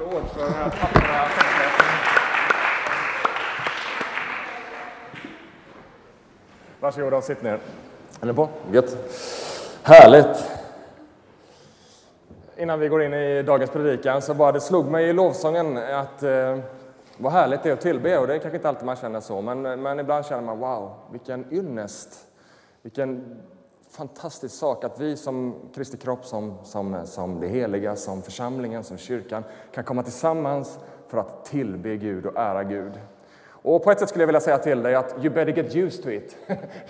applåd för den här tappra. Varsågoda sitt ner. Är ni på? Gött. Härligt. Innan vi går in i dagens predikan så bara det slog mig i lovsången att eh, vad härligt det är att tillbe och det är kanske inte alltid man känner så men, men ibland känner man wow, vilken ynnest, vilken fantastisk sak att vi som Kristi kropp, som, som, som det heliga, som församlingen, som kyrkan kan komma tillsammans för att tillbe Gud och ära Gud. Och på ett sätt skulle jag vilja säga till dig att you better get used to it.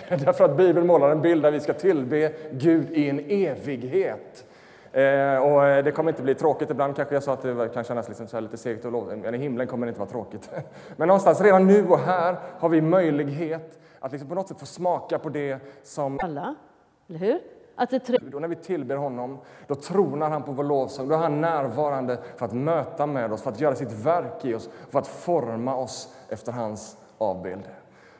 Därför att Bibeln målar en bild där vi ska tillbe Gud i en evighet. Eh, och eh, det kommer inte bli tråkigt. Ibland kanske jag sa att det kan kännas liksom så lite segt och lågt. Men i himlen kommer det inte vara tråkigt. Men någonstans redan nu och här har vi möjlighet att liksom på något sätt få smaka på det som... Alla, eller hur? Att det trygg... Och när vi tillber honom, då tronar han på vår lovsång. Då är han närvarande för att möta med oss, för att göra sitt verk i oss, för att forma oss efter hans avbild.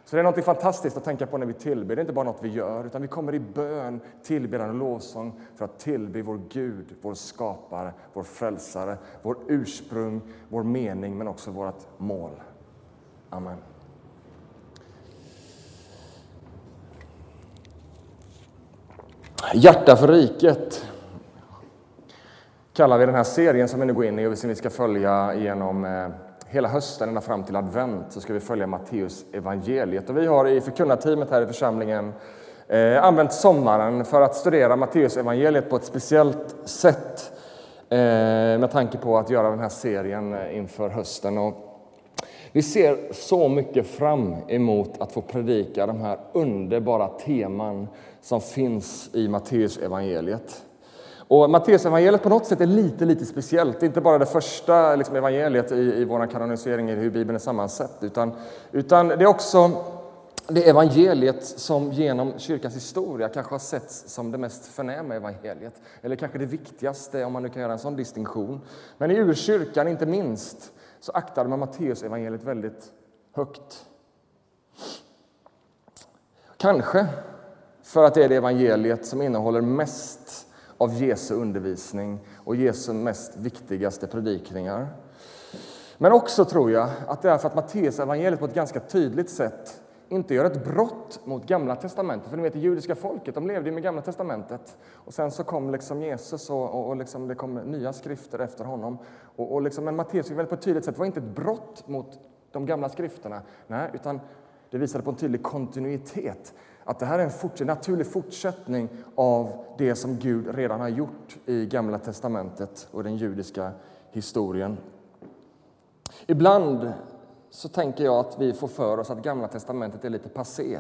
Så det är något fantastiskt att tänka på när vi tillber. Det är inte bara något vi gör, utan vi kommer i bön, tillbedjan och lovsång för att tillbe vår Gud, vår skapare, vår frälsare, vår ursprung, vår mening, men också vårt mål. Amen. Hjärta för riket kallar vi den här serien som vi nu går in i och som vi ska följa genom eh, hela hösten ända fram till advent så ska vi följa Matteus evangeliet. Och vi har i förkunnarteamet här i församlingen eh, använt sommaren för att studera Matteus evangeliet på ett speciellt sätt eh, med tanke på att göra den här serien eh, inför hösten. Och vi ser så mycket fram emot att få predika de här underbara teman som finns i Matteus evangeliet. Och Matteusevangeliet på något sätt är lite, lite speciellt. Det är inte bara det första liksom, evangeliet i, i vår kanonisering i hur Bibeln är sammansatt, utan, utan det är också det evangeliet som genom kyrkans historia kanske har setts som det mest förnäma evangeliet. Eller kanske det viktigaste, om man nu kan göra en sån distinktion. Men i urkyrkan, inte minst, så aktade man Matteusevangeliet väldigt högt. Kanske för att det är det evangeliet som innehåller mest av Jesu undervisning och Jesu mest viktigaste predikningar. Men också tror jag att det är för att Matteus evangeliet på ett ganska tydligt sätt inte gör ett brott mot Gamla testamentet. För ni vet, det judiska folket de levde med Gamla testamentet. Och sen så kom liksom Jesus och, och, och liksom det kom nya skrifter efter honom. Och, och liksom, men Matteus evangeliet på ett tydligt sätt det var inte ett brott mot de gamla skrifterna. Nej, utan det visade på en tydlig kontinuitet. Att det här är en fort naturlig fortsättning av det som Gud redan har gjort i Gamla testamentet och den judiska historien. Ibland så tänker jag att vi får för oss att Gamla testamentet är lite passé.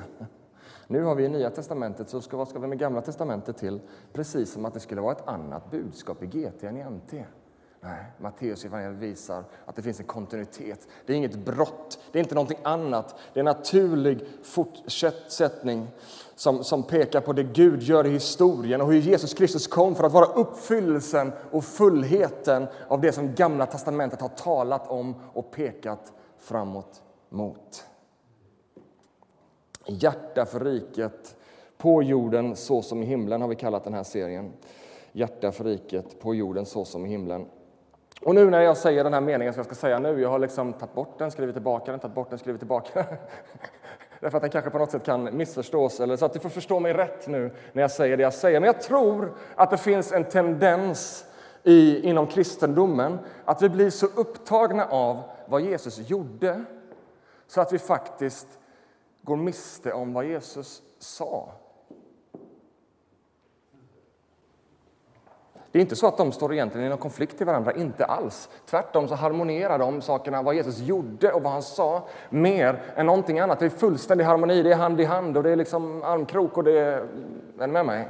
Nu har vi Nya testamentet, så ska, vad ska vi med Gamla testamentet till? Precis som att det skulle vara ett annat budskap i GT än i NT. Nej, Matteus visar att det finns en kontinuitet. Det är inget brott, det är inte någonting annat. Det är en naturlig fortsättning som, som pekar på det Gud gör i historien och hur Jesus Kristus kom för att vara uppfyllelsen och fullheten av det som Gamla testamentet har talat om och pekat framåt mot. Hjärta för riket, på jorden så som i himlen har vi kallat den här serien. Hjärta för riket, på jorden så som i himlen. Och nu när jag säger den här meningen som jag ska säga nu, jag har liksom tagit bort den, skrivit tillbaka den, tagit bort den, skrivit tillbaka den. Därför att den kanske på något sätt kan missförstås, eller så att du får förstå mig rätt nu när jag säger det jag säger. Men jag tror att det finns en tendens i, inom kristendomen att vi blir så upptagna av vad Jesus gjorde så att vi faktiskt går miste om vad Jesus sa. Det är inte så att de står egentligen i någon konflikt till varandra, inte alls. Tvärtom så harmonerar de sakerna, vad Jesus gjorde och vad han sa, mer än någonting annat. Det är fullständig harmoni, det är hand i hand och det är liksom armkrok och det är... Är med mig?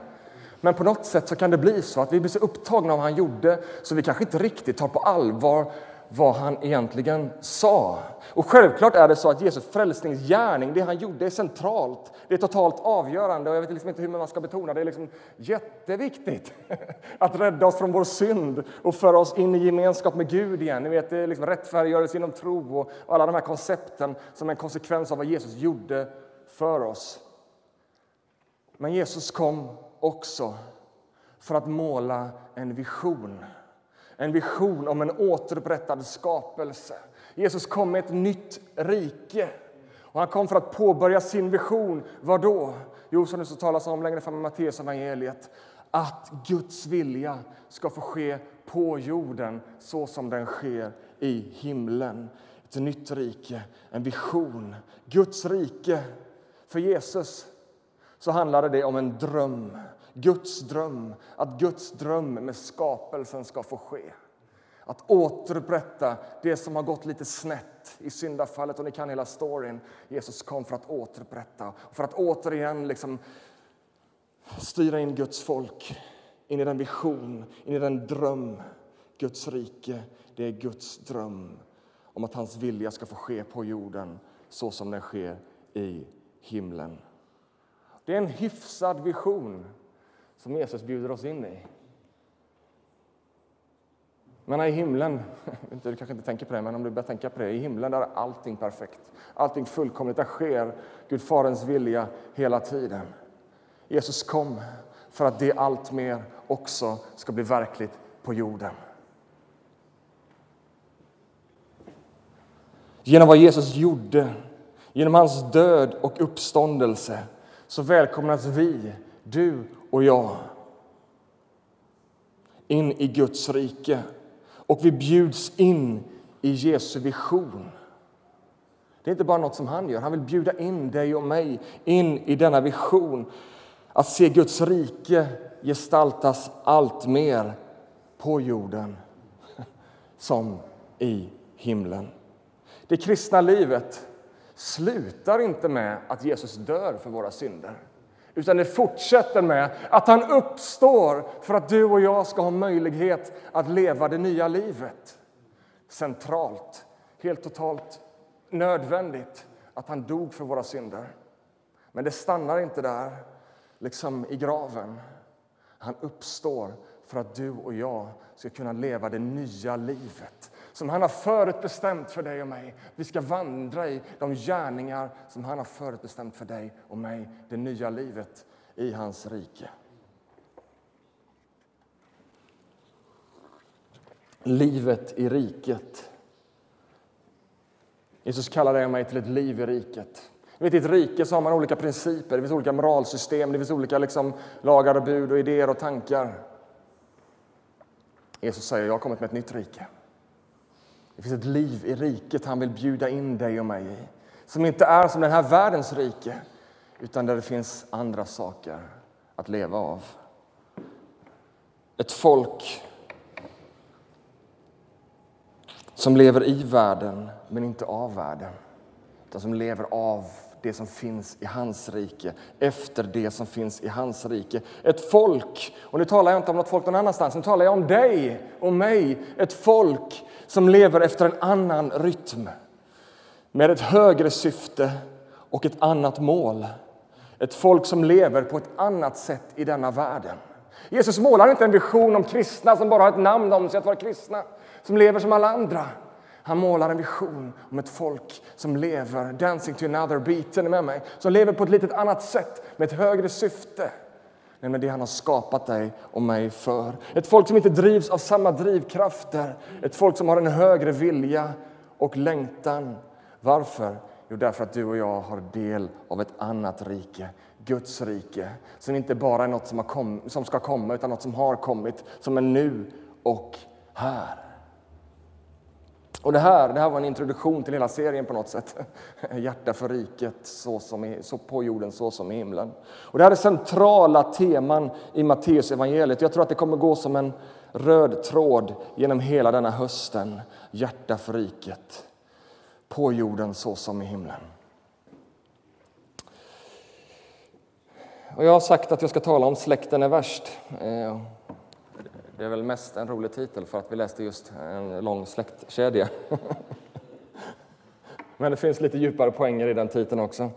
Men på något sätt så kan det bli så att vi blir så upptagna av vad han gjorde så vi kanske inte riktigt tar på allvar vad han egentligen sa. Och självklart är det så att Jesu frälsningsgärning, det han gjorde, är centralt. Det är totalt avgörande och jag vet liksom inte hur man ska betona det. är liksom jätteviktigt att rädda oss från vår synd och föra oss in i gemenskap med Gud igen. Ni vet, det är liksom rättfärdiggörelse genom tro och alla de här koncepten som en konsekvens av vad Jesus gjorde för oss. Men Jesus kom också för att måla en vision en vision om en återupprättad skapelse. Jesus kom med ett nytt rike. Och han kom för att påbörja sin vision. Vad då? Jo, som det så talas om längre fram i Matteus evangeliet att Guds vilja ska få ske på jorden så som den sker i himlen. Ett nytt rike, en vision. Guds rike. För Jesus så handlade det om en dröm. Guds dröm, att Guds dröm med skapelsen ska få ske. Att återupprätta det som har gått lite snett i syndafallet. Och ni kan hela storyn. Jesus kom för att återupprätta, för att återigen liksom styra in Guds folk in i den vision, in i den dröm. Guds rike, det är Guds dröm om att hans vilja ska få ske på jorden så som den sker i himlen. Det är en hyfsad vision som Jesus bjuder oss in i. Men i himlen, du kanske inte tänker på det, men om du börjar tänka på det, i himlen där är allting perfekt. Allting fullkomligt, där sker Gud Faderns vilja hela tiden. Jesus kom för att det allt mer också ska bli verkligt på jorden. Genom vad Jesus gjorde, genom hans död och uppståndelse så välkomnas vi, du och jag in i Guds rike. Och vi bjuds in i Jesu vision. Det är inte bara något som han gör, han vill bjuda in dig och mig in i denna vision. Att se Guds rike gestaltas allt mer på jorden som i himlen. Det kristna livet slutar inte med att Jesus dör för våra synder utan det fortsätter med att han uppstår för att du och jag ska ha möjlighet att leva det nya livet. Centralt, helt totalt nödvändigt att han dog för våra synder. Men det stannar inte där, liksom i graven. Han uppstår för att du och jag ska kunna leva det nya livet som han har förutbestämt för dig och mig. Vi ska vandra i de gärningar som han har förutbestämt för dig och mig. Det nya livet i hans rike. Livet i riket. Jesus kallar dig och mig till ett liv i riket. Vet, I ett rike så har man olika principer, det finns olika moralsystem, det finns olika liksom, lagar och bud och idéer och tankar. Jesus säger, jag har kommit med ett nytt rike. Det finns ett liv i riket han vill bjuda in dig och mig i. Som inte är som den här världens rike, utan där det finns andra saker att leva av. Ett folk som lever i världen, men inte av världen. Utan som lever av det som finns i hans rike, efter det som finns i hans rike. Ett folk, och nu talar jag inte om något folk någon annanstans, nu talar jag om dig och mig. Ett folk som lever efter en annan rytm, med ett högre syfte och ett annat mål. Ett folk som lever på ett annat sätt i denna världen. Jesus målar inte en vision om kristna som bara har ett namn om sig att vara kristna, som lever som alla andra. Han målar en vision om ett folk som lever, dancing to another beat, är med mig? Som lever på ett litet annat sätt, med ett högre syfte. Nämligen det han har skapat dig och mig för. Ett folk som inte drivs av samma drivkrafter. Ett folk som har en högre vilja och längtan. Varför? Jo, därför att du och jag har del av ett annat rike. Guds rike, som inte bara är något som, har kom, som ska komma utan något som har kommit, som är nu och här. Och det här, det här var en introduktion till hela serien på något sätt. Hjärta för riket, så, som i, så på jorden så som i himlen. Och det här är centrala teman i Matteus evangeliet. Jag tror att det kommer gå som en röd tråd genom hela denna hösten. Hjärta för riket, på jorden så som i himlen. Och jag har sagt att jag ska tala om släkten är värst. Eh, det är väl mest en rolig titel för att vi läste just en lång släktkedja. Men det finns lite djupare poänger i den titeln också.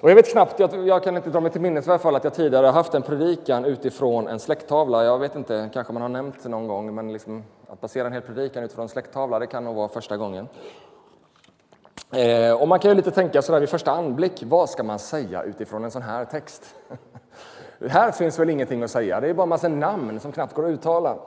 Och jag vet knappt, jag, jag kan inte dra mig till minnes i alla fall att jag tidigare har haft en predikan utifrån en släkttavla. Jag vet inte, kanske man har nämnt någon gång, men liksom, att basera en hel predikan utifrån en släkttavla, det kan nog vara första gången. Eh, och man kan ju lite tänka sådär vid första anblick, vad ska man säga utifrån en sån här text? Här finns väl ingenting att säga, det är bara en massa namn som knappt går att uttala.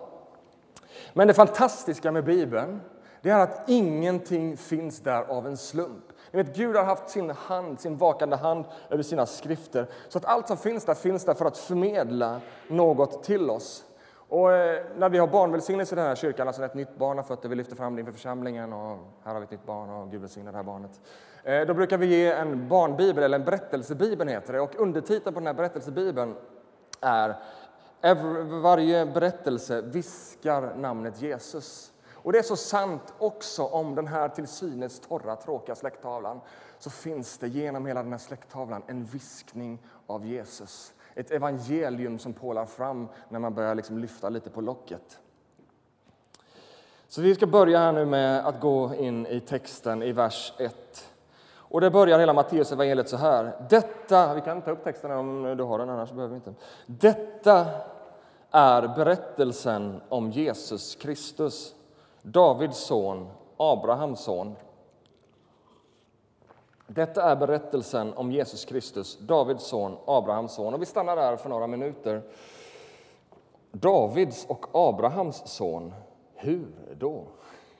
Men det fantastiska med Bibeln det är att ingenting finns där av en slump. Ni vet, Gud har haft sin hand, sin vakande hand över sina skrifter. Så att allt som finns där finns där för att förmedla något till oss. Och eh, när vi har barnvälsignelse i den här kyrkan, alltså när ett nytt barn har fött och vi lyfter fram det inför församlingen och här har vi ett nytt barn och Gud välsignar det här barnet. Eh, då brukar vi ge en barnbibel, eller en berättelsebibel heter det. Och undertiteln på den här berättelsebibeln är Varje berättelse viskar namnet Jesus. Och det är så sant också om den här till synes torra, tråkiga släkttavlan. Så finns det genom hela den här släkttavlan en viskning av Jesus. Ett evangelium som pålar fram när man börjar liksom lyfta lite på locket. Så vi ska börja här nu med att gå in i texten i vers 1. Och det börjar hela Matteus evangeliet så här. Detta, vi kan ta upp texten om du har den, annars behöver vi inte. Detta är berättelsen om Jesus Kristus, Davids son, Abrahams son. Detta är berättelsen om Jesus Kristus, Davids son, Abrahams son. Och vi stannar där för några minuter. Davids och Abrahams son, hur då?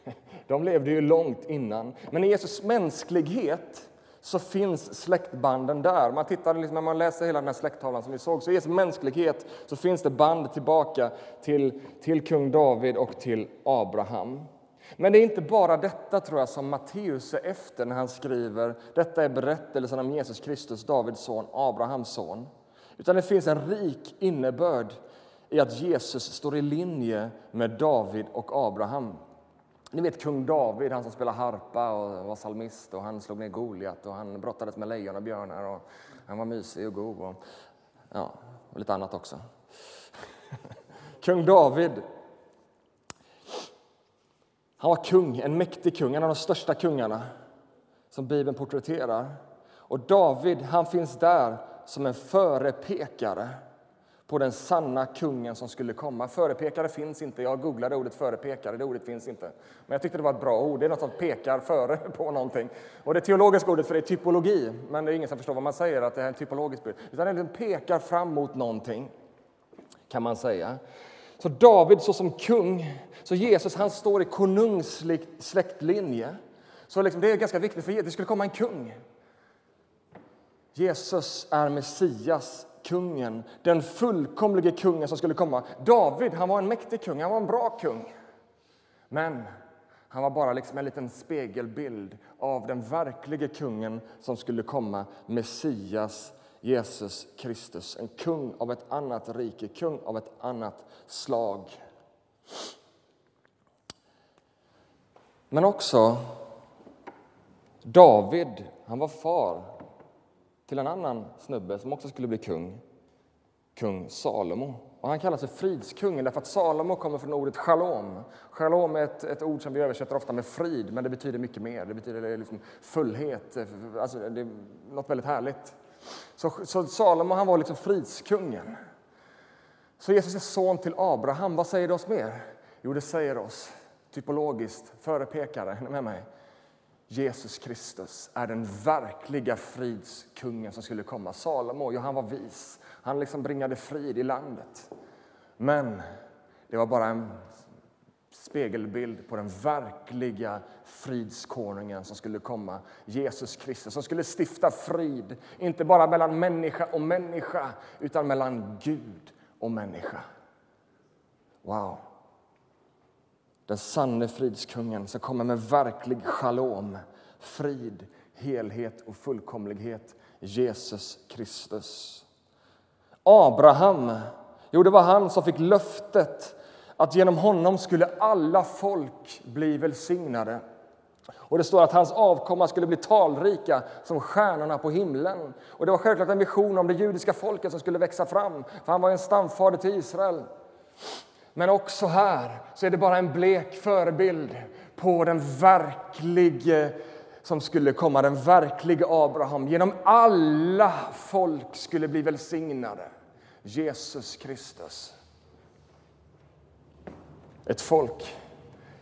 De levde ju långt innan. Men i Jesus mänsklighet så finns släktbanden där. Man tittar, liksom, när man läser hela den här släkttavlan som vi såg, så i Jesu mänsklighet så finns det band tillbaka till, till kung David och till Abraham. Men det är inte bara detta tror jag som Matteus är efter när han skriver detta är berättelsen om Jesus Kristus, Davids son, Abrahams son. Utan det finns en rik innebörd i att Jesus står i linje med David och Abraham. Ni vet kung David, han som spelade harpa och var psalmist och han slog ner Goliat och han brottades med lejon och björnar och han var mysig och god och, ja, och lite annat också. kung David, han var kung, en mäktig kung, en av de största kungarna som Bibeln porträtterar. Och David, han finns där som en förepekare på den sanna kungen som skulle komma. Förepekare finns inte. Jag googlade ordet förepekare, det ordet finns inte. Men jag tyckte det var ett bra ord. Det är något som pekar före på någonting. Och det teologiska ordet för det är typologi, men det är ingen som förstår vad man säger, att det här är en typologisk bild. Utan den liksom pekar fram mot någonting, kan man säga. Så David såsom kung, så Jesus han står i konungslig släktlinje. Så liksom, det är ganska viktigt för det skulle komma en kung. Jesus är Messias, kungen, den fullkomlige kungen som skulle komma. David han var en mäktig kung, han var en bra kung. Men han var bara liksom en liten spegelbild av den verklige kungen som skulle komma, Messias, Jesus Kristus. En kung av ett annat rike, kung av ett annat slag. Men också David, han var far till en annan snubbe som också skulle bli kung, kung Salomo. Och han kallas för fridskungen därför att Salomo kommer från ordet shalom. Shalom är ett, ett, ord som vi översätter ofta med frid, men det betyder mycket mer. Det betyder liksom fullhet, alltså det är något väldigt härligt. Så, så Salomo han var liksom fridskungen. Så Jesus är son till Abraham. Vad säger det oss mer? Jo, det säger oss typologiskt, förepekare, är med mig, Jesus Kristus är den verkliga fridskungen som skulle komma. Salomo, ja, han var vis. Han liksom bringade frid i landet. Men det var bara en spegelbild på den verkliga fridskonungen som skulle komma, Jesus Kristus, som skulle stifta frid, inte bara mellan människa och människa, utan mellan Gud och människa. Wow! Den sanne fridskungen som kommer med verklig shalom, frid, helhet och fullkomlighet. Jesus Kristus. Abraham, jo, det var han som fick löftet att genom honom skulle alla folk bli välsignade. Och Det står att hans avkomma skulle bli talrika som stjärnorna på himlen. Och Det var självklart en vision om det judiska folket som skulle växa fram, för han var en stamfader till Israel. Men också här så är det bara en blek förebild på den verklige som skulle komma, den verklige Abraham. Genom alla folk skulle bli välsignade. Jesus Kristus. Ett folk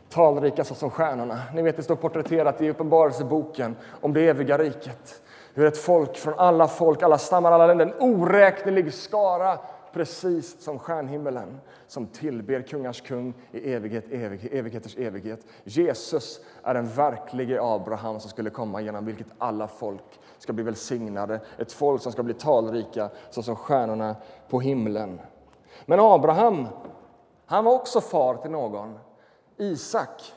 talrika som stjärnorna. Ni vet, det står porträtterat i Uppenbarelseboken om det eviga riket. Hur ett folk från alla folk, alla stammar, alla länder, en oräknelig skara precis som stjärnhimmelen som tillber kungars kung i evighet, evighet, evigheters evighet. Jesus är den verklige Abraham som skulle komma genom vilket alla folk ska bli välsignade. Ett folk som ska bli talrika såsom stjärnorna på himlen. Men Abraham, han var också far till någon, Isak.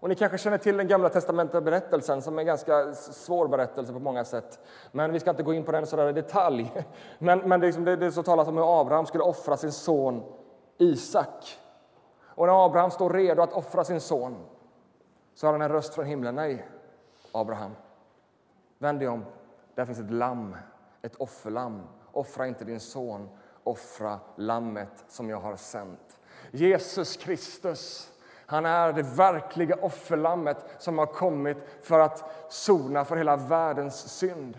Och ni kanske känner till den gamla testamentet-berättelsen som är en ganska svår berättelse på många sätt. Men vi ska inte gå in på den sådär i detalj. Men, men det, är liksom, det, det så talas om hur Abraham skulle offra sin son Isak. Och när Abraham står redo att offra sin son så har han en röst från himlen. Nej, Abraham, vänd dig om. Där finns ett lamm, ett offerlamm. Offra inte din son, offra lammet som jag har sänt. Jesus Kristus han är det verkliga offerlammet som har kommit för att sona för hela världens synd.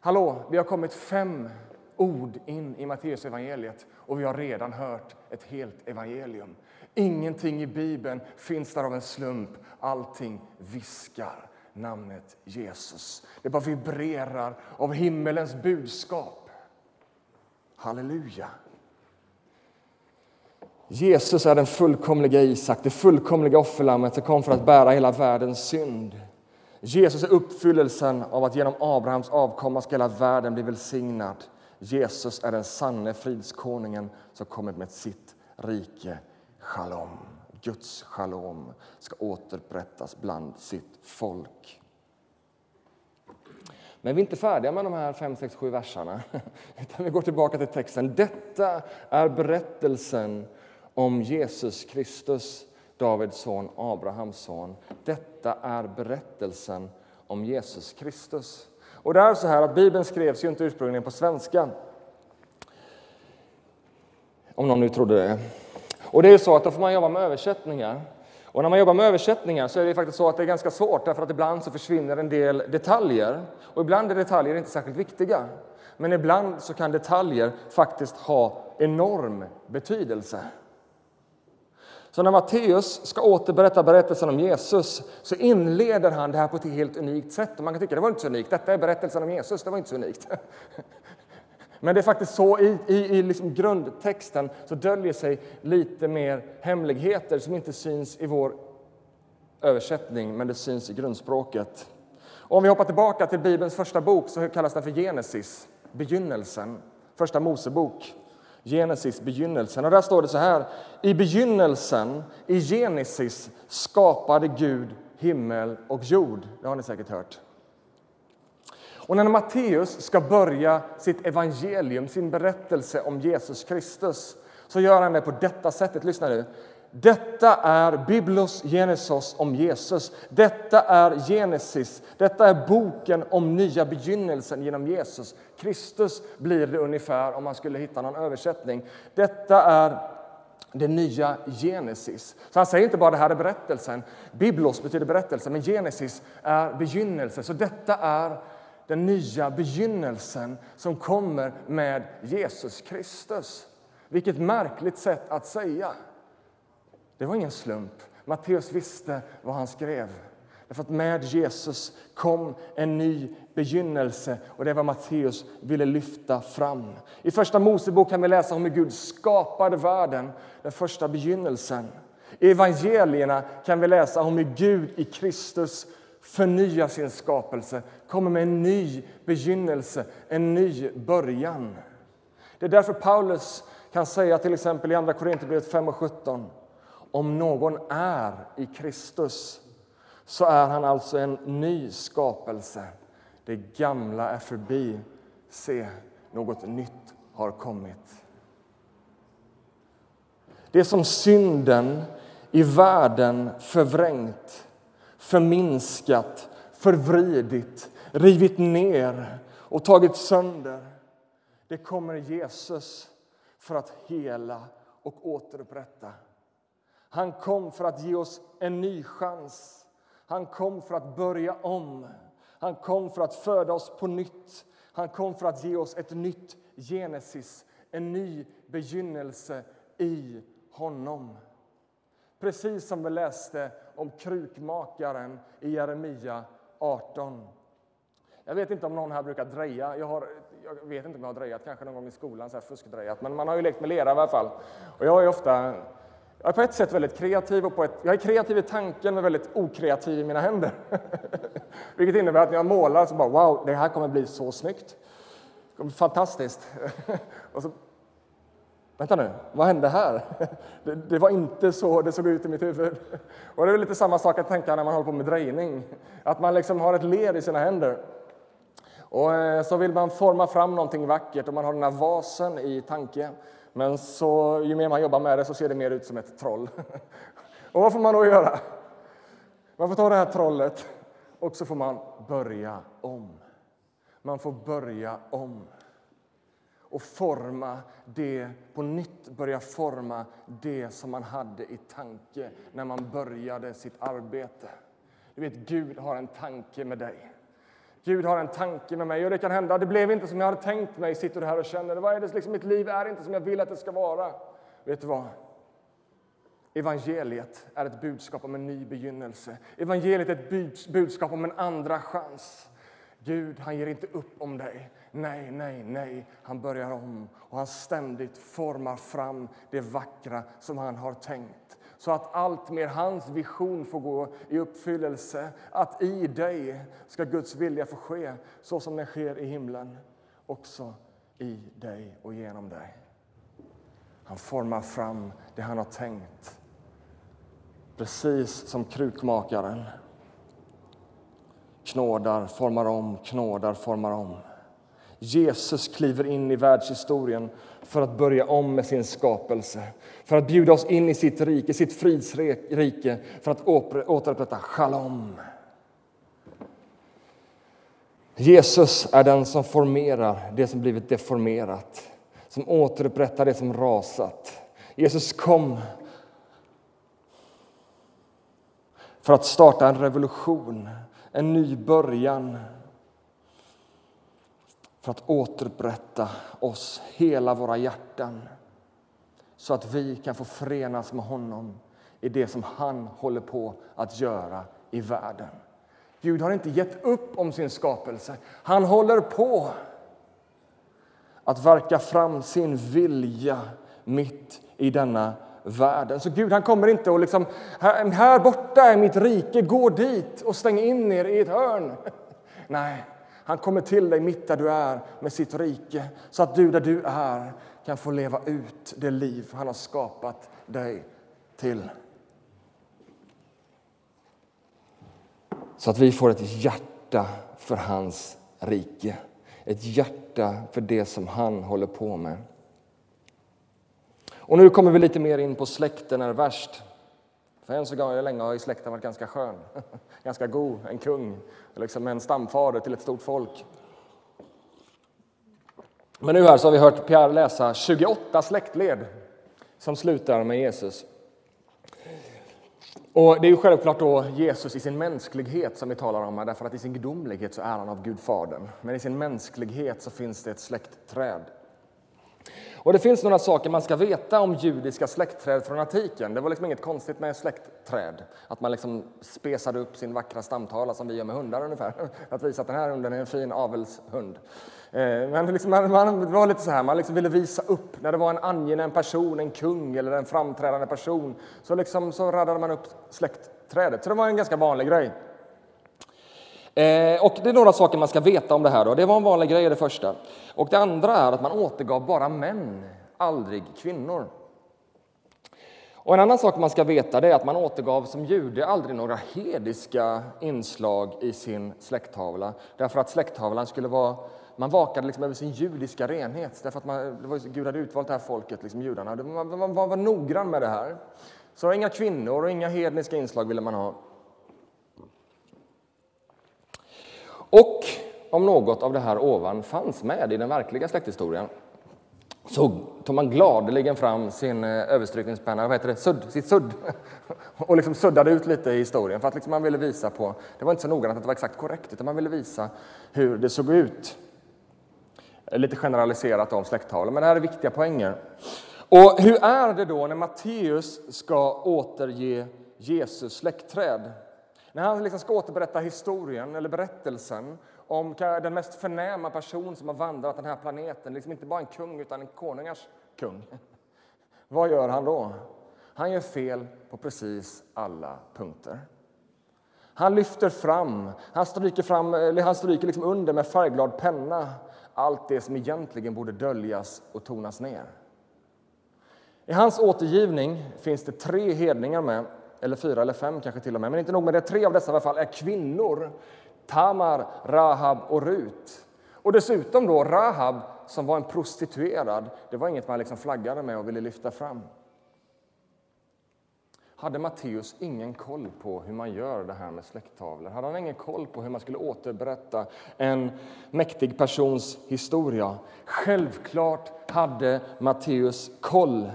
Hallå, vi har kommit fem ord in i Matteus evangeliet och vi har redan hört ett helt evangelium. Ingenting i Bibeln finns där av en slump. Allting viskar namnet Jesus. Det bara vibrerar av himmelens budskap. Halleluja. Jesus är den fullkomliga Isak, det fullkomliga offerlammet som kom för att bära hela världens synd. Jesus är uppfyllelsen av att genom Abrahams avkomma ska hela världen bli välsignad. Jesus är den sanne fridskonungen som kommit med sitt rike. Shalom, Guds shalom, ska återupprättas bland sitt folk. Men vi är inte färdiga med de här 5, 6, 7 verserna. Utan vi går tillbaka till texten. Detta är berättelsen om Jesus Kristus, Davids son, Abrahams son. Detta är berättelsen om Jesus Kristus. Och det är så här att Bibeln skrevs ju inte ursprungligen på svenska. Om någon nu trodde det. Och det är så att då får man jobba med översättningar. Och när man jobbar med översättningar så är det faktiskt så att det är ganska svårt därför att ibland så försvinner en del detaljer. Och ibland är detaljer inte särskilt viktiga. Men ibland så kan detaljer faktiskt ha enorm betydelse. Så när Matteus ska återberätta berättelsen om Jesus så inleder han det här på ett helt unikt sätt. Och man kan tycka det var inte så unikt. Detta är berättelsen om Jesus, det var inte så unikt. Men det är faktiskt så i, i, i liksom grundtexten så döljer sig lite mer hemligheter som inte syns i vår översättning, men det syns i grundspråket. Och om vi hoppar tillbaka till Bibelns första bok så kallas den för Genesis, begynnelsen, första Mosebok. Genesis, begynnelsen. Och där står det så här. I begynnelsen, i Genesis, skapade Gud himmel och jord. Det har ni säkert hört. Och när Matteus ska börja sitt evangelium, sin berättelse om Jesus Kristus, så gör han det på detta sättet. Lyssna nu. Detta är Biblos Genesos om Jesus. Detta är Genesis. Detta är boken om nya begynnelsen genom Jesus. Kristus blir det ungefär om man skulle hitta någon översättning. Detta är det nya Genesis. Så han säger inte bara det här är berättelsen. Biblos betyder berättelse, men Genesis är begynnelse. Så detta är den nya begynnelsen som kommer med Jesus Kristus. Vilket märkligt sätt att säga. Det var ingen slump. Matteus visste vad han skrev. Därför att med Jesus kom en ny begynnelse och det var Matteus ville lyfta fram. I Första Mosebok kan vi läsa om hur Gud skapade världen, den första begynnelsen. I evangelierna kan vi läsa om hur Gud i Kristus förnyar sin skapelse, kommer med en ny begynnelse, en ny början. Det är därför Paulus kan säga till exempel i Andra Korinthierbrevet 5 och 17 om någon är i Kristus så är han alltså en ny skapelse. Det gamla är förbi. Se, något nytt har kommit. Det som synden i världen förvrängt, förminskat, förvridit, rivit ner och tagit sönder det kommer Jesus för att hela och återupprätta. Han kom för att ge oss en ny chans. Han kom för att börja om. Han kom för att föda oss på nytt. Han kom för att ge oss ett nytt Genesis, en ny begynnelse i honom. Precis som vi läste om krukmakaren i Jeremia 18. Jag vet inte om någon här brukar dreja. Jag har, jag vet inte om jag har drejat, kanske någon gång i skolan, så här fuskdrejat, men man har ju lekt med lera i alla fall. Och jag är ofta, jag är på ett sätt väldigt kreativ och på ett, jag är kreativ i tanken men väldigt okreativ i mina händer. Vilket innebär att när jag målar så bara wow, det här kommer bli så snyggt. Fantastiskt. och så, vänta nu, vad hände här? Det, det, var inte så det såg ut i mitt huvud. Och det är lite samma sak att tänka när man håller på med drejning. Att man liksom har ett ler i sina händer. Och eh, så vill man forma fram någonting vackert och man har den här vasen i tanke. Men så, ju mer man jobbar med det så ser det mer ut som ett troll. Och vad får man då göra? Man får ta det här trollet och så får man börja om. Man får börja om och forma det på nytt, börja forma det som man hade i tanke när man började sitt arbete. Du vet, Gud har en tanke med dig. Gud har en tanke med mig och det kan hända, det blev inte som jag hade tänkt mig, sitter du här och känner det. Vad är det liksom, mitt liv är inte som jag vill att det ska vara. Vet du vad? Evangeliet är ett budskap om en ny begynnelse. Evangeliet är ett budskap om en andra chans. Gud, han ger inte upp om dig. Nej, nej, nej. Han börjar om och han ständigt formar fram det vackra som han har tänkt så att allt mer hans vision får gå i uppfyllelse. Att i dig ska Guds vilja få ske så som den sker i himlen, också i dig och genom dig. Han formar fram det han har tänkt, precis som krukmakaren knådar, formar om, knådar, formar om. Jesus kliver in i världshistorien för att börja om med sin skapelse, för att bjuda oss in i sitt rike, sitt fridsrike, för att återupprätta shalom. Jesus är den som formerar det som blivit deformerat, som återupprättar det som rasat. Jesus kom för att starta en revolution, en ny början för att återupprätta oss, hela våra hjärtan så att vi kan få förenas med honom i det som han håller på att göra i världen. Gud har inte gett upp om sin skapelse. Han håller på att verka fram sin vilja mitt i denna världen. Så Gud han kommer inte och liksom, här, här borta är mitt rike, gå dit och stäng in er i ett hörn. Nej, han kommer till dig mitt där du är med sitt rike så att du där du är kan få leva ut det liv han har skapat dig till. Så att vi får ett hjärta för hans rike. Ett hjärta för det som han håller på med. Och nu kommer vi lite mer in på släkten är värst. För än så länge har ju släkten varit ganska skön, ganska god, en kung, liksom en stamfader till ett stort folk. Men nu här så har vi hört Pierre läsa 28 släktled som slutar med Jesus. Och Det är ju självklart då Jesus i sin mänsklighet som vi talar om här, därför att i sin gudomlighet så är han av Gud Fadern. Men i sin mänsklighet så finns det ett släktträd och det finns några saker man ska veta om judiska släktträd från antiken. Det var liksom inget konstigt med släktträd, att man liksom spesade upp sin vackra stamtala som vi gör med hundar ungefär. Att visa att den här hunden är en fin avelshund. Eh, men liksom man, man, det var lite så här, man liksom ville visa upp när det var en angenäm person, en kung eller en framträdande person, så, liksom, så radade man upp släktträdet. Så det var en ganska vanlig grej. Eh, och det är några saker man ska veta om det här. Då. Det var en vanlig grej, det första. Och det andra är att man återgav bara män, aldrig kvinnor. Och en annan sak man ska veta är att man återgav som jude aldrig några hediska inslag i sin släkttavla. Därför att släkttavlan skulle vara man vakade liksom över sin judiska renhet, därför att man, det var, Gud hade utvalt det här folket, liksom judarna. Man, man, man var noggrann med det här. Så inga kvinnor och inga hedniska inslag ville man ha. Och om något av det här ovan fanns med i den verkliga släkthistorien så tog man gladeligen fram sin eh, överstrykningspenna, vad heter det, sudd, sitt sudd och liksom suddade ut lite i historien för att liksom man ville visa på, det var inte så noggrant att det var exakt korrekt, utan man ville visa hur det såg ut. Lite generaliserat om släkttalen, men det här är viktiga poänger. Och hur är det då när Matteus ska återge Jesus släktträd? När han liksom ska återberätta historien eller berättelsen om den mest förnäma person som har vandrat den här planeten, liksom inte bara en kung utan en konungars kung. Vad gör han då? Han gör fel på precis alla punkter. Han lyfter fram, han stryker, fram, han stryker liksom under med färgglad penna allt det som egentligen borde döljas och tonas ner. I hans återgivning finns det tre hedningar med, eller fyra eller fem kanske till och med, men inte nog med det, tre av dessa i alla fall är kvinnor. Tamar, Rahab och Rut. Och dessutom då Rahab som var en prostituerad, det var inget man liksom flaggade med och ville lyfta fram. Hade Matteus ingen koll på hur man gör det här med släkttavlor? Hade han ingen koll på hur man skulle återberätta en mäktig persons historia? Självklart hade Matteus koll.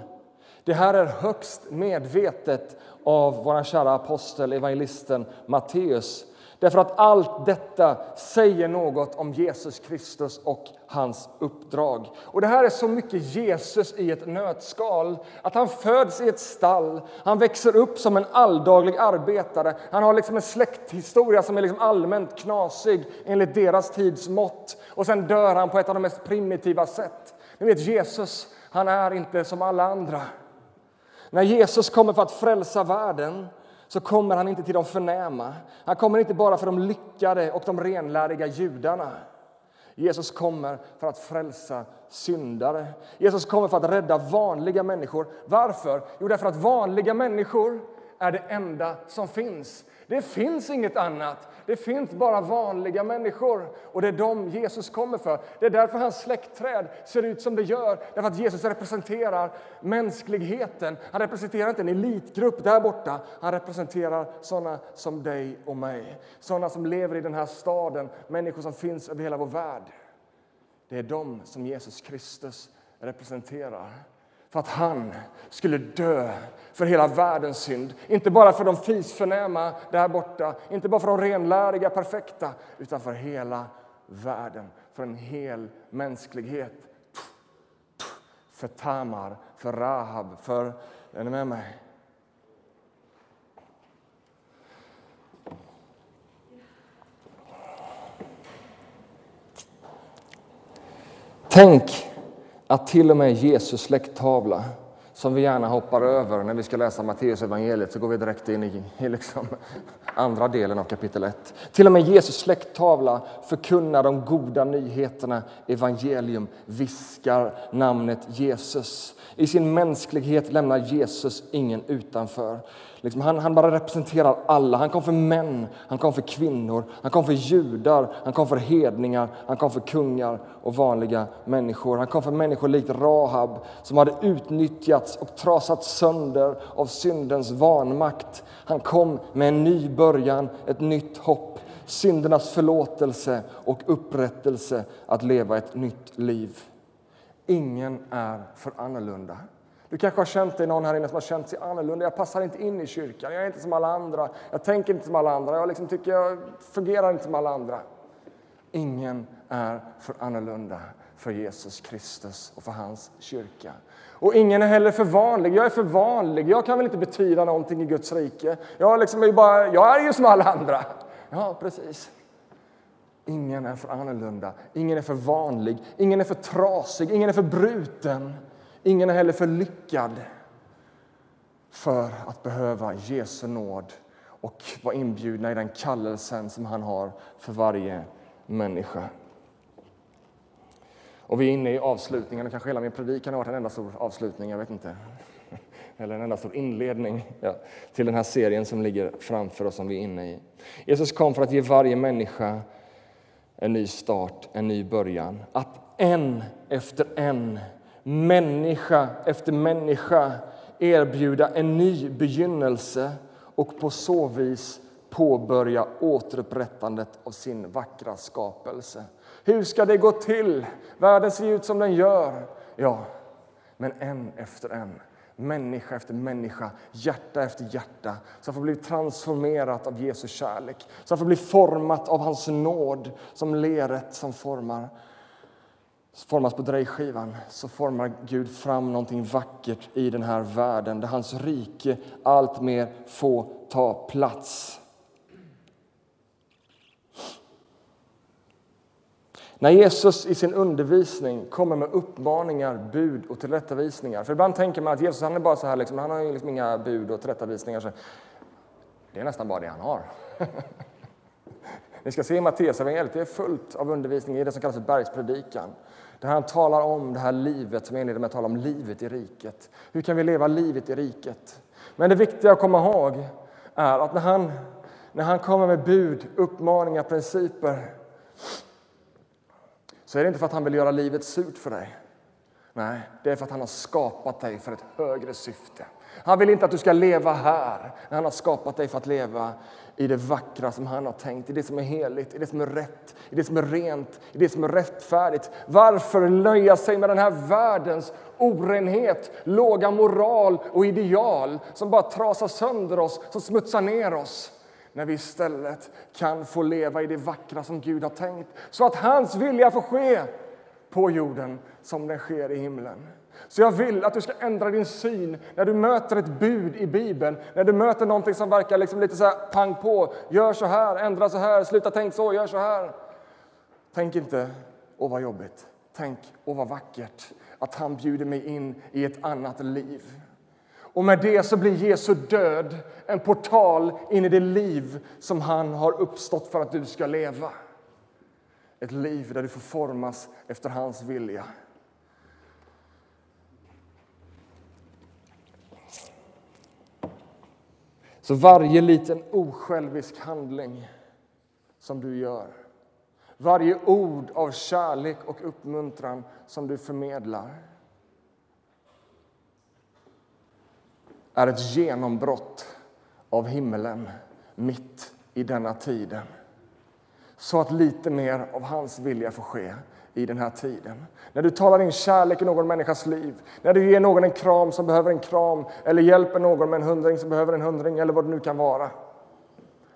Det här är högst medvetet av vår kära apostel, evangelisten Matteus. Därför att allt detta säger något om Jesus Kristus och hans uppdrag. Och Det här är så mycket Jesus i ett nötskal. Att han föds i ett stall, han växer upp som en alldaglig arbetare. Han har liksom en släkthistoria som är liksom allmänt knasig enligt deras tids mått. Och sen dör han på ett av de mest primitiva sätt. Ni vet, Jesus, han är inte som alla andra. När Jesus kommer för att frälsa världen så kommer han inte till de förnäma. Han kommer inte bara för de lyckade och de renläriga judarna. Jesus kommer för att frälsa syndare. Jesus kommer för att rädda vanliga människor. Varför? Jo, därför att vanliga människor är det enda som finns. Det finns inget annat. Det finns bara vanliga människor och det är dem Jesus kommer för. Det är därför hans släktträd ser ut som det gör. Därför att Jesus representerar mänskligheten. Han representerar inte en elitgrupp där borta. Han representerar sådana som dig och mig. Sådana som lever i den här staden, människor som finns över hela vår värld. Det är dem som Jesus Kristus representerar för att han skulle dö för hela världens synd. Inte bara för de fisförnäma där borta, inte bara för de renläriga, perfekta, utan för hela världen, för en hel mänsklighet. För Tamar, för Rahab, för... Är ni med mig? Tänk att till och med Jesus släkttavla, som vi gärna hoppar över när vi ska läsa Matteus evangeliet så går vi direkt in i, i liksom andra delen av kapitel 1. Till och med Jesus släkttavla förkunnar de goda nyheterna, evangelium, viskar namnet Jesus. I sin mänsklighet lämnar Jesus ingen utanför. Liksom han, han, bara representerar alla. Han kom för män, han kom för kvinnor, han kom för judar, han kom för hedningar, han kom för kungar och vanliga människor. Han kom för människor likt Rahab som hade utnyttjats och trasats sönder av syndens vanmakt. Han kom med en ny början, ett nytt hopp, syndernas förlåtelse och upprättelse att leva ett nytt liv. Ingen är för annorlunda. Du kanske har känt dig någon här inne som har känt sig annorlunda. Jag passar inte in i kyrkan, jag är inte som alla andra. Jag tänker inte som alla andra, jag liksom tycker jag fungerar inte som alla andra. Ingen är för annorlunda för Jesus Kristus och för hans kyrka. Och ingen är heller för vanlig. Jag är för vanlig. Jag kan väl inte betyda någonting i Guds rike. Jag, liksom är, bara, jag är ju som alla andra. Ja, precis. Ingen är för annorlunda, ingen är för vanlig, ingen är för trasig, ingen är för bruten. Ingen är heller för lyckad för att behöva Jesu nåd och vara inbjudna i den kallelsen som han har för varje människa. Och vi är inne i avslutningen, kanske hela min predikan har varit en enda stor avslutning, jag vet inte. Eller en enda stor inledning ja, till den här serien som ligger framför oss som vi är inne i. Jesus kom för att ge varje människa en ny start, en ny början. Att en efter en människa efter människa erbjuda en ny begynnelse och på så vis påbörja återupprättandet av sin vackra skapelse. Hur ska det gå till? Världen ser ut som den gör. Ja, men en efter en, människa efter människa, hjärta efter hjärta som får bli transformerat av Jesu kärlek, som får bli format av hans nåd som leret som formar formas på drejskivan så formar Gud fram någonting vackert i den här världen där hans rike alltmer får ta plats. När Jesus i sin undervisning kommer med uppmaningar, bud och tillrättavisningar. För ibland tänker man att Jesus han är bara så här, liksom, han har liksom inga bud och tillrättavisningar. Så det är nästan bara det han har. Ni ska se Matteusevangeliet, det är fullt av undervisning i det som kallas för bergspredikan. Där han talar om det här livet, som jag med att tala om livet i riket. Hur kan vi leva livet i riket? Men det viktiga att komma ihåg är att när han, när han kommer med bud, uppmaningar, principer så är det inte för att han vill göra livet surt för dig. Nej, det är för att han har skapat dig för ett högre syfte. Han vill inte att du ska leva här, han har skapat dig för att leva i det vackra som han har tänkt, i det som är heligt, i det som är rätt, i det som är rent, i det som är rättfärdigt. Varför nöja sig med den här världens orenhet, låga moral och ideal som bara trasar sönder oss, som smutsar ner oss? när vi istället kan få leva i det vackra som Gud har tänkt så att hans vilja får ske på jorden som den sker i himlen. Så jag vill att du ska ändra din syn när du möter ett bud i Bibeln, när du möter någonting som verkar liksom lite så här pang på. Gör så här, ändra så här, sluta tänk så, gör så här. Tänk inte, åh vad jobbigt. Tänk, åh vad vackert att han bjuder mig in i ett annat liv. Och med det så blir Jesu död en portal in i det liv som han har uppstått för att du ska leva. Ett liv där du får formas efter hans vilja. Så varje liten osjälvisk handling som du gör varje ord av kärlek och uppmuntran som du förmedlar är ett genombrott av himmelen mitt i denna tiden. Så att lite mer av hans vilja får ske i den här tiden. När du talar in kärlek i någon människas liv, när du ger någon en kram som behöver en kram eller hjälper någon med en hundring som behöver en hundring eller vad det nu kan vara.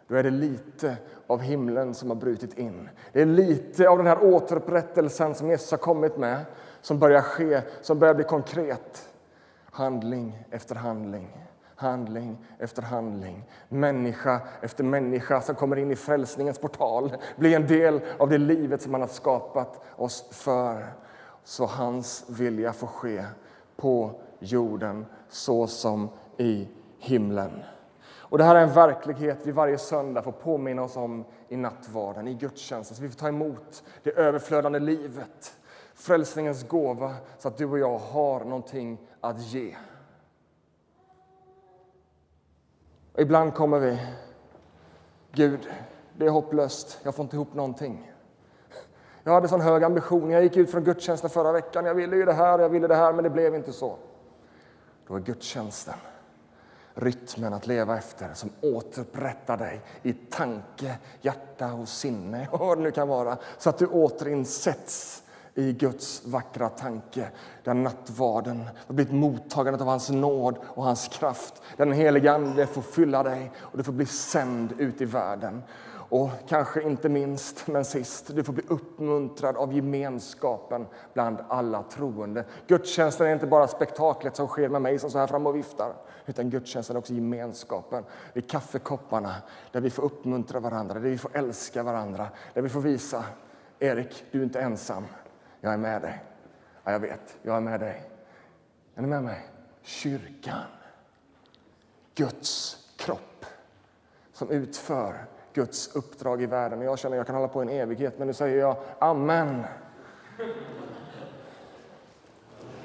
Då är det lite av himlen som har brutit in. Det är lite av den här återupprättelsen som Jesus har kommit med som börjar ske, som börjar bli konkret. Handling efter handling, handling efter handling. Människa efter människa som kommer in i frälsningens portal blir en del av det livet som han har skapat oss för. Så hans vilja får ske på jorden så som i himlen. Och Det här är en verklighet vi varje söndag får påminna oss om i nattvarden, i gudstjänsten. Så vi får ta emot det överflödande livet frälsningens gåva så att du och jag har någonting att ge. Och ibland kommer vi, Gud, det är hopplöst, jag får inte ihop någonting. Jag hade sån hög ambition, jag gick ut från gudstjänsten förra veckan, jag ville ju det här, jag ville det här, men det blev inte så. Då är gudstjänsten rytmen att leva efter som återupprättar dig i tanke, hjärta och sinne och vad det nu kan vara, så att du återinsätts i Guds vackra tanke, där nattvarden har blivit mottagandet av hans nåd och hans kraft. Den helige Ande får fylla dig och du får bli sänd ut i världen. Och kanske inte minst, men sist, du får bli uppmuntrad av gemenskapen bland alla troende. Gudstjänsten är inte bara spektaklet som sker med mig som så här fram och viftar, utan gudstjänsten är också gemenskapen vid kaffekopparna, där vi får uppmuntra varandra, där vi får älska varandra, där vi får visa Erik, du är inte ensam. Jag är med dig. Ja, jag vet, jag är med dig. Är ni med mig? Kyrkan. Guds kropp som utför Guds uppdrag i världen. Jag känner att jag kan hålla på en evighet, men nu säger jag amen.